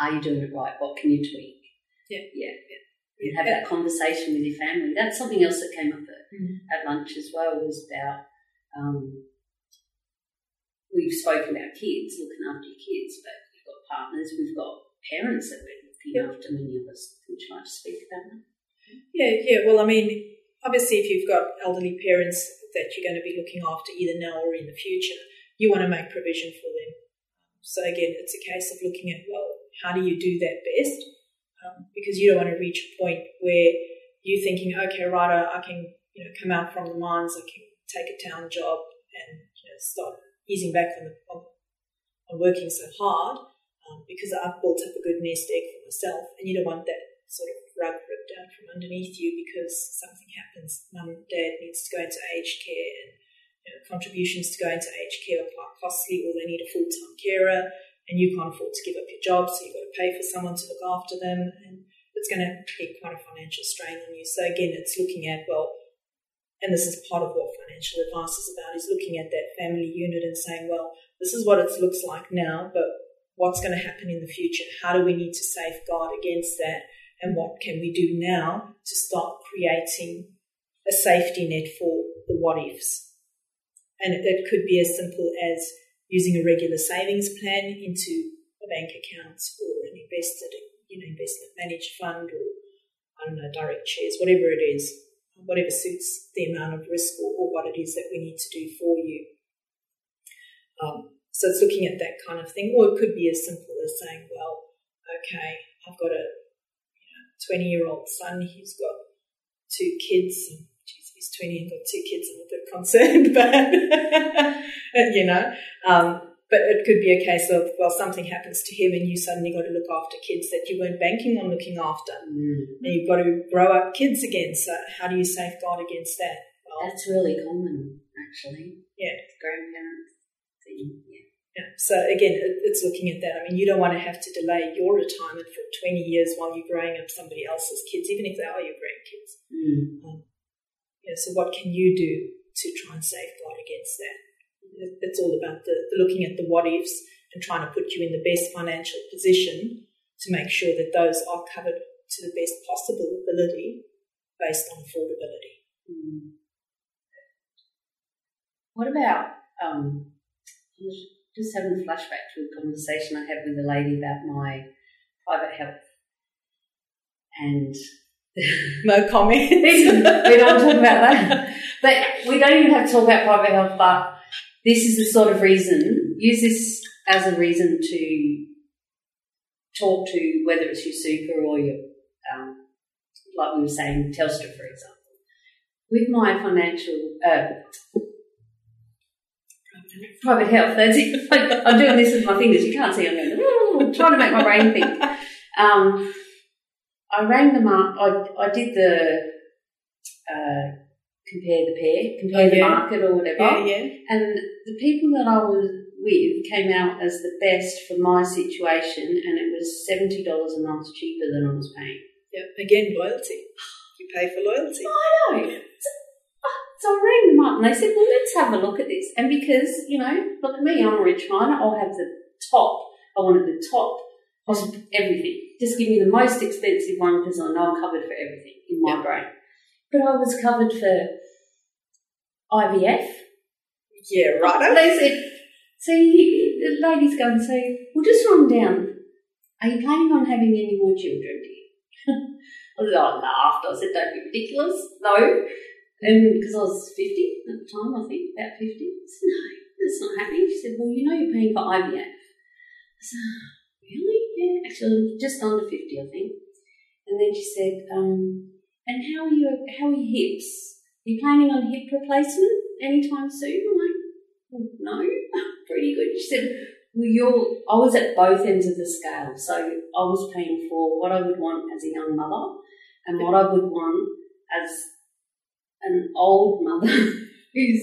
are you doing it right? What can you tweak? Yeah. yeah, yeah. And have that conversation with your family. That's something else that came up at, Mhm. at lunch as well. Was about um, we've spoken about kids, looking after your kids, but you've got partners, we've got parents that we're looking Yeah. after. Many of us. Would you like to speak about that? Yeah, yeah. Well, I mean, obviously, if you've got elderly parents that you're going to be looking after either now or in the future, you want to make provision for them. So again, it's a case of looking at well, how do you do that best? Um, because you don't want to reach a point where you're thinking, okay, right, I I can you know come out from the mines, I can take a town job and you know start easing back on, the, on, on working so hard um, because I've built up a good nest egg for myself, and you don't want that sort of rug ripped out from underneath you because something happens. Mum dad needs to go into aged care, and you know, contributions to go into aged care are quite costly, or they need a full time carer, and you can't afford to give up your job, so you've got to pay for someone to look after them, and it's going to be quite a financial strain on you. So again, it's looking at well. And this is part of what financial advice is about: is looking at that family unit and saying, "Well, this is what it looks like now, but what's going to happen in the future? How do we need to safeguard against that? And what can we do now to start creating a safety net for the what ifs? And it, could be as simple as using a regular savings plan into a bank account or an invested, you know, investment managed fund or I don't know, direct shares, whatever it is, whatever suits the amount of risk or, or what it is that we need to do for you. Um, so it's looking at that kind of thing, or it could be as simple as saying, well, okay, I've got a 20 year old son, he's got two kids. He's 20 and got two kids. I'm a bit concerned, but, you know, um, but it could be a case of, well, something happens to him and you suddenly got to look after kids that you weren't banking on looking after. Mm. And you've got to grow up kids again. So how do you safeguard against that? Well, That's really common, actually. Yeah. Grandparents. Yeah. Yeah. So again, it's looking at that. I mean, you don't want to have to delay your retirement for 20 years while you're growing up somebody else's kids, even if they are your grandkids. Mm. Um, yeah, so what can you do to try and safeguard against that? It's all about the, the looking at the what ifs and trying to put you in the best financial position to make sure that those are covered to the best possible ability based on affordability. Mm. What about um, just having a flashback to a conversation I had with a lady about my private health. And no comment. we don't talk about that. But we don't even have to talk about private health, but this is the sort of reason, use this as a reason to talk to whether it's your super or your, um, like we were saying, Telstra, for example. With my financial, uh, private health. That's it. I'm doing this with my fingers. You can't see. I'm going, trying to make my brain think. Um, I rang them up. I, I did the uh, compare the pair, compare oh, the market or whatever. Yeah, yeah. And the people that I was with came out as the best for my situation, and it was seventy dollars a month cheaper than I was paying. Yeah, again, loyalty. You pay for loyalty. I know. So I rang them up and they said, well, let's have a look at this. And because, you know, look at me, I'm a rich miner, I'll have the top. I wanted the top everything. Just give me the most expensive one because I know I'm covered for everything in my brain. But I was covered for IVF. Yeah, right. They said, so you, the lady's going, so we'll just run down. Are you planning on having any more children, dear? I I laughed. I said, don't be ridiculous. No. Um, and because I was 50 at the time, I think, about 50. I said, no, that's not happening. She said, well, you know you're paying for IVF. I said, really? Yeah, actually, just under 50, I think. And then she said, um, and how are your, how are your hips? Are you planning on hip replacement anytime soon? I'm like, well, no, pretty good. She said, well, you're, I was at both ends of the scale. So I was paying for what I would want as a young mother and what I would want as an old mother who's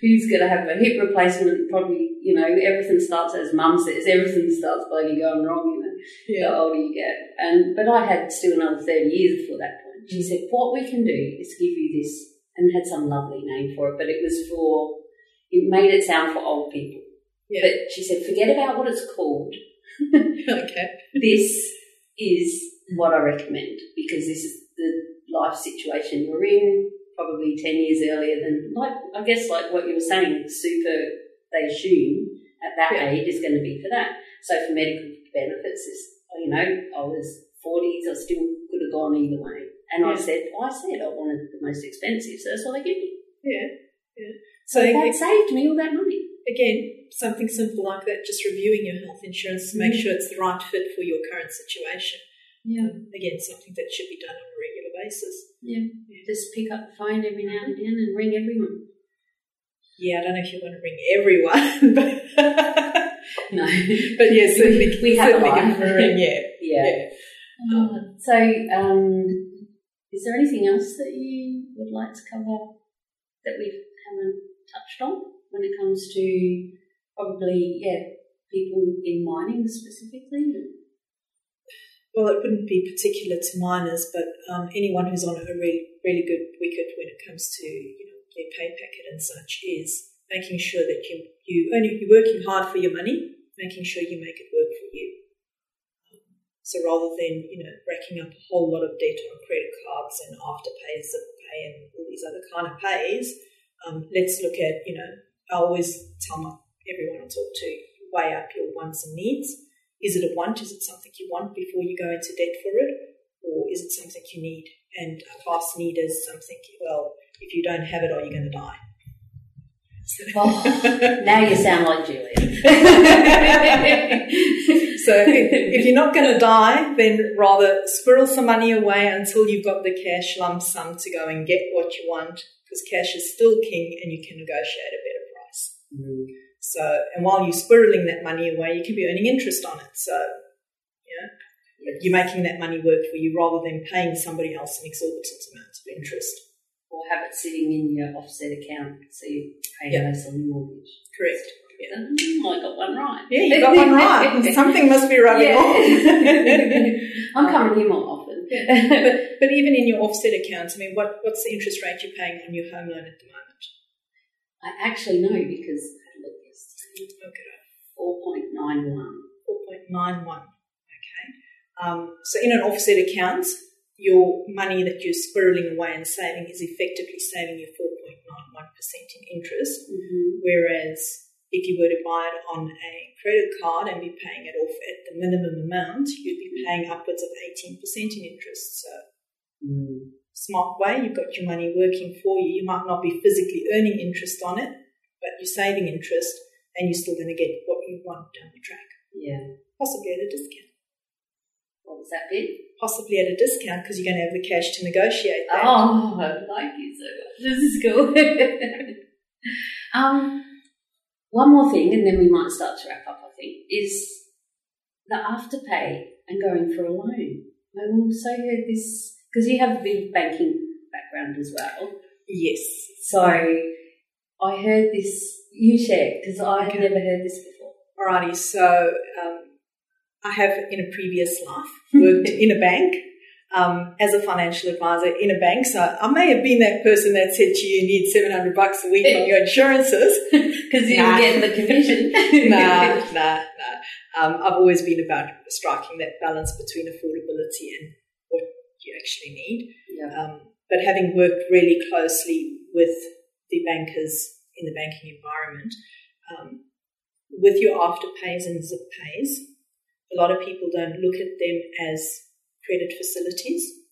who's going to have a hip replacement. Probably, you know, everything starts as mum says. Everything starts bloody going wrong. You know, yeah. the older you get. And but I had still another thirty years before that point. She said, "What we can do is give you this," and had some lovely name for it, but it was for. It made it sound for old people. Yeah. But she said, "Forget about what it's called." okay. This is what I recommend because this is the life situation you're in probably 10 years earlier than, like, I guess, like what you were saying, super, they assume at that yeah. age is going to be for that. So for medical benefits, is, you know, I was 40s, I still could have gone either way. And yeah. I said, I said I wanted the most expensive, so that's what they give me. Yeah, yeah. So, so that saved me all that money. Again, something simple like that, just reviewing your health insurance to make mm. sure it's the right fit for your current situation. Yeah. Um, again, something that should be done on a regular basis. Yeah. yeah. Just pick up the phone every now and again and ring everyone. Yeah, I don't know if you want to ring everyone, but no. But yeah, certainly we have certainly give a ring. Yeah. yeah. yeah. Oh, so, um, is there anything else that you would like to cover that we haven't touched on when it comes to probably yeah people in mining specifically? Well, it wouldn't be particular to miners, but um, anyone who's on a really, really good wicket when it comes to you know their pay packet and such is making sure that you you only you're working hard for your money, making sure you make it work for you. Um, so rather than you know racking up a whole lot of debt on credit cards and afterpays of pay and all these other kind of pays, um, let's look at you know I always tell my, everyone I talk to weigh up your wants and needs is it a want? Is it something you want before you go into debt for it? Or is it something you need and a fast need is I'm well, if you don't have it, are you going to die? Oh, now you sound like Julia. so if you're not going to die, then rather squirrel some money away until you've got the cash lump sum to go and get what you want, because cash is still king and you can negotiate a better price. Mm. So, and while you're squirreling that money away, you can be earning interest on it. So, yeah, you're making that money work for you rather than paying somebody else an exorbitant amount of interest. Or have it sitting in your offset account so you pay Yeah. less on your mortgage. Correct. Yeah. Mm, I got one right. Yeah, you got one right. Something must be rubbing Yeah. off. I'm coming here more often. but, but even in your offset accounts, I mean, what, what's the interest rate you're paying on your home loan at the moment? I actually know because I had a look yesterday. Okay. 4.91. 4.91. Okay. Um, so in an offset account, your money that you're squirreling away and saving is effectively saving you 4.91% in interest. Mm-hmm. Whereas if you were to buy it on a credit card and be paying it off at the minimum amount, you'd be paying upwards of 18% in interest. So Mm. smart way, you've got your money working for you. You might not be physically earning interest on it, but you're saving interest and you're still going to get what you want down the track, Yeah. possibly at a discount. What was that bit? Possibly at a discount because you're going to have the cash to negotiate that. Oh, I like you so much. This is cool. um, one more thing, and then we might start to wrap up, I think, is the afterpay and going for a loan. I also heard this, because you have a of banking background as well. Yes. So I heard this, you share because I had Okay. never heard this before. Alrighty, so um, I have in a previous life worked in a bank um, as a financial advisor in a bank. So I may have been that person that said to you, you need 700 bucks a week on your insurances. Because you Nah. get the commission. nah, nah, nah. Um, I've always been about striking that balance between affordability and what you actually need. Yeah. Um, but having worked really closely with the bankers in the banking environment, um, with your afterpays and zip pays, a lot of people don't look at them as credit facilities,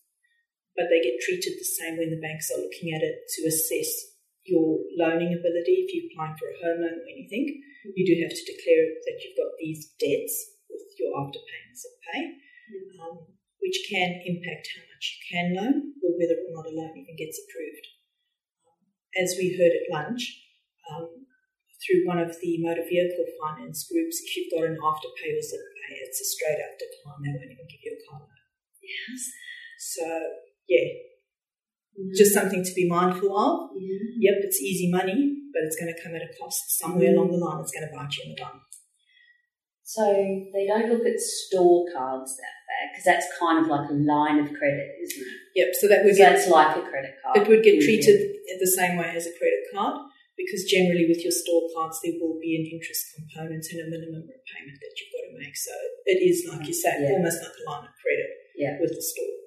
but they get treated the same when the banks are looking at it to assess your loaning ability. If you're applying for a home loan or anything, you do have to declare that you've got these debts with your afterpay and zip pay, um, which can impact how much you can loan or whether or not a loan even gets approved. As we heard at lunch, um, through one of the motor vehicle finance groups, if you've got an afterpay or zip pay, it's a straight up decline. They won't even give you a car loan. Yes. So, yeah, just something to be mindful of. Yeah. Yep, it's easy money, but it's going to come at a cost somewhere along the line. It's going to bite you in the bum. So they don't look at store cards that bad because that's kind of like a line of credit, isn't it? Yep, so that would So get that's like a credit card. it would get mm-hmm. treated theory. the same way as a credit card because generally with your store cards there will be an interest component and a minimum repayment that you've got to make. So it is like you say, Yeah. almost like a line of credit Yeah. with the store.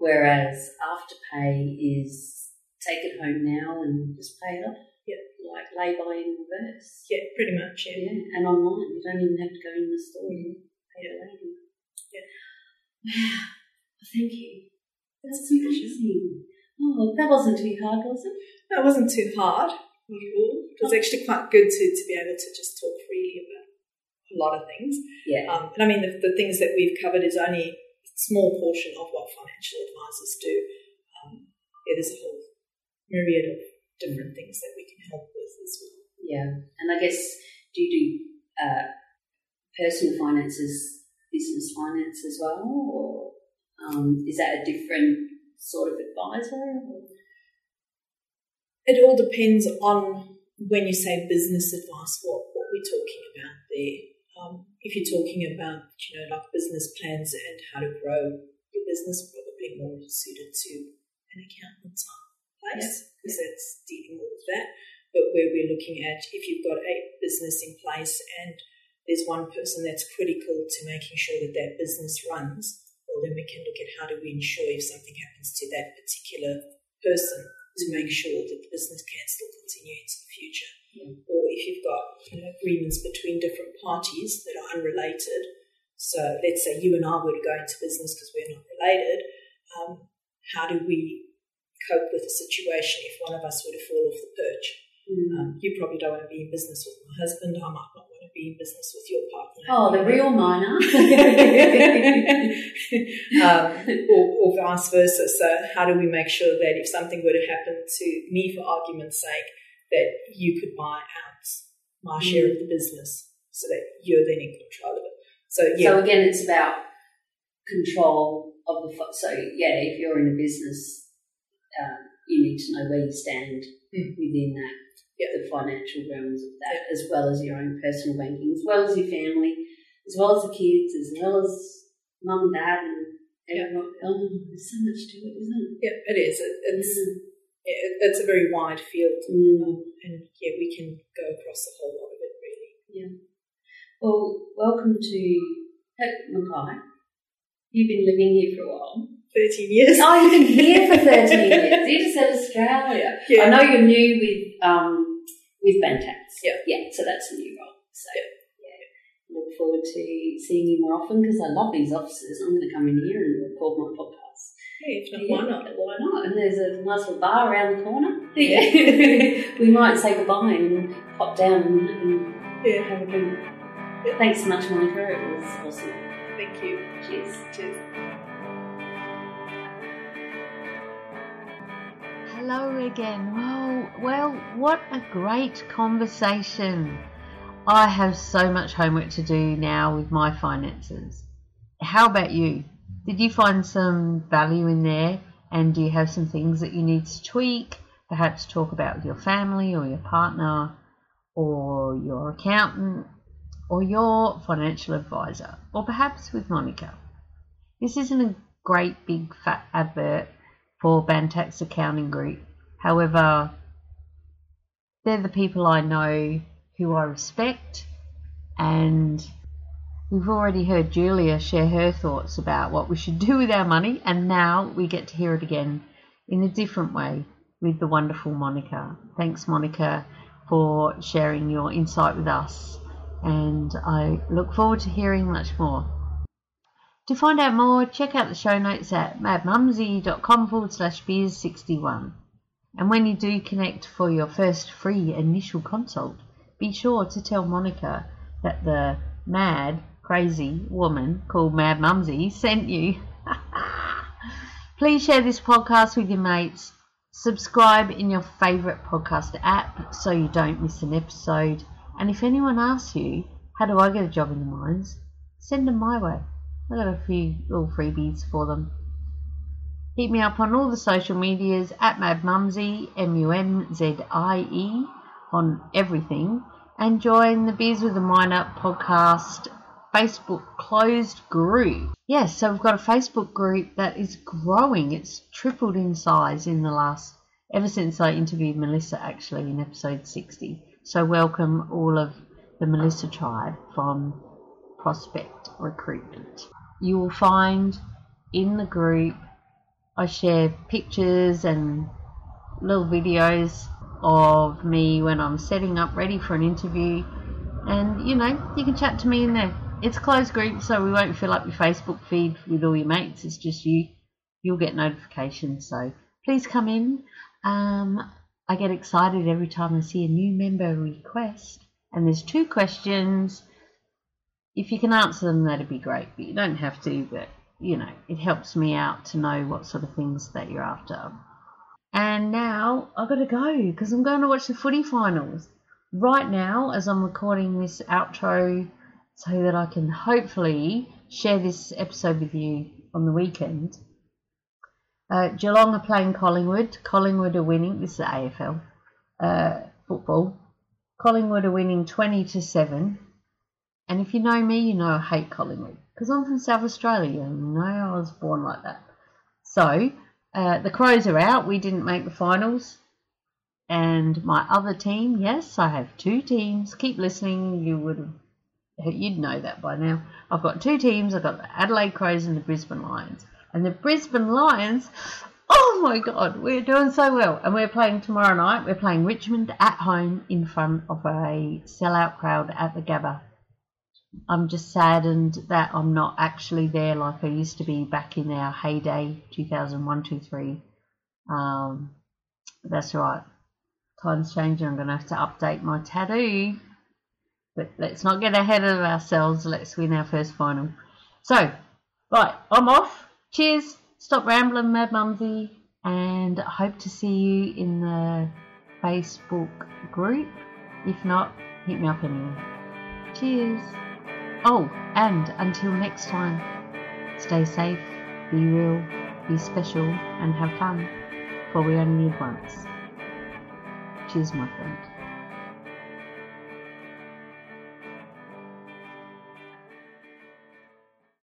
Whereas afterpay is take it home now and just pay it off. Yeah. Like lay by in reverse. Yeah, pretty much. Yeah. Yeah. And online. You don't even have to go in the store and pay the lady. Yeah. Wow. Thank you. That's amazing. Oh, that wasn't too hard, was it? That wasn't too hard at all. It was actually quite good to, to be able to just talk freely about a lot of things. Yeah. Um, and I mean, the, the things that we've covered is only a small portion of what financial advisors do. Um, yeah, there's a whole myriad of different things that we can help with as well. Yeah, and I guess do you do uh, personal finances, business finance as well, or um, is that a different sort of advisor? Or? It all depends on when you say business advice, what, what we're talking about there. Um, if you're talking about, you know, like business plans and how to grow your business, probably more suited to an accountant type place because that's dealing with that. But where we're looking at, if you've got a business in place and there's one person that's critical to making sure that that business runs, well, then we can look at how do we ensure if something happens to that particular person to make sure that the business can still continue into the future. Yeah. Or if you've got you know, agreements between different parties that are unrelated, so let's say you and I were to go into business because we're not related, um, how do we cope with a situation if one of us were to fall off the perch? Mm. Um, you probably don't want to be in business with my husband. I might not want to be in business with your partner. Oh, the real miner. um, or, or vice versa. So, how do we make sure that if something were to happen to me, for argument's sake, that you could buy out my share of the business so that you're then in control of it? So, yeah. So again, it's about control of the. fu- So yeah, if you're in a business, um, you need to know where you stand Mm. within that, Yeah. the financial realms of that, as well as your own personal banking, as well as your family, as well as the kids, as well as mum and dad, and everyone. Oh, there's so much to it, isn't it? yeah, it is. It, it's, it, it's a very wide field. Mm. Um, and yeah, we can go across a whole lot of it, really. Yeah. Well, welcome to Pet Mackay. You've been living here for a while. 13 years. Oh, you've been here for 13 years. You just said Australia. Yeah. I know you're new with um with Bantacs. Yeah. Yeah, so that's a new role. So yeah. Look forward to seeing you more often because I love these offices. I'm going to come in here and record my podcast. Hey, not, Yeah, why not? Why not? And there's a nice little bar around the corner. Yeah. we might say goodbye and pop down and, and Yeah, have a drink. Yeah. Thanks so much, Monica. It was awesome. thank you. Cheers. Cheers. Hello again. Well, well, what a great conversation. I have so much homework to do now with my finances. How about you? Did you find some value in there? And do you have some things that you need to tweak? Perhaps talk about with your family or your partner or your accountant or your financial advisor or perhaps with Monica. This isn't a great big fat advert for Bantacs Accounting Group. However, they're the people I know who I respect, and we've already heard Julia share her thoughts about what we should do with our money, and now we get to hear it again in a different way with the wonderful Monica. Thanks, Monica, for sharing your insight with us, and I look forward to hearing much more. To find out more, check out the show notes at madmumzie.com forward slash beers 61. And when you do connect for your first free initial consult, be sure to tell Monica that the mad, crazy woman called Mad Mumzie sent you. Please share this podcast with your mates. Subscribe in your favourite podcast app so you don't miss an episode. And if anyone asks you, how do I get a job in the mines? Send them my way. I got a few little freebies for them. Hit me up on all the social medias at MadMumzie, M U M Z I E, on everything. And join the Beers with a Miner podcast Facebook closed group. Yes, so we've got a Facebook group that is growing. It's tripled in size in the last, ever since I interviewed Melissa actually in episode 60. So welcome all of the Melissa tribe from Prospect Recruitment. You will find in the group I share pictures and little videos of me when I'm setting up ready for an interview. And you know, you can chat to me in there. It's a closed group, so we won't fill up your Facebook feed with all your mates. It's just you. You'll get notifications. So please come in. Um, I get excited every time I see a new member request. And there's two questions. If you can answer them, that'd be great. But you don't have to. But you know, it helps me out to know what sort of things that you're after. And now I've got to go because I'm going to watch the footy finals right now as I'm recording this outro so that I can hopefully share this episode with you on the weekend. Uh, Geelong are playing Collingwood. Collingwood are winning. This is AFL uh, football. Collingwood are winning 20 to 7. And if you know me, you know I hate Collingwood because I'm from South Australia. You know, I was born like that. So, uh, the Crows are out. We didn't make the finals. And my other team, yes, I have two teams. Keep listening. You would you'd know that by now. I've got two teams. I've got the Adelaide Crows and the Brisbane Lions. And the Brisbane Lions, oh my God, we're doing so well. And we're playing tomorrow night. We're playing Richmond at home in front of a sellout crowd at the Gabba. I'm just saddened that I'm not actually there like I used to be back in our heyday, 2001, 2, 3. Um, that's right. Times changing. I'm going to have to update my tattoo. But let's not get ahead of ourselves. Let's win our first final. So, right, I'm off. Cheers. Stop rambling, Mad Mumzie. And I hope to see you in the Facebook group. If not, hit me up anyway. Cheers. Oh, and until next time, stay safe, be real, be special, and have fun, for we only live once. Cheers, my friend.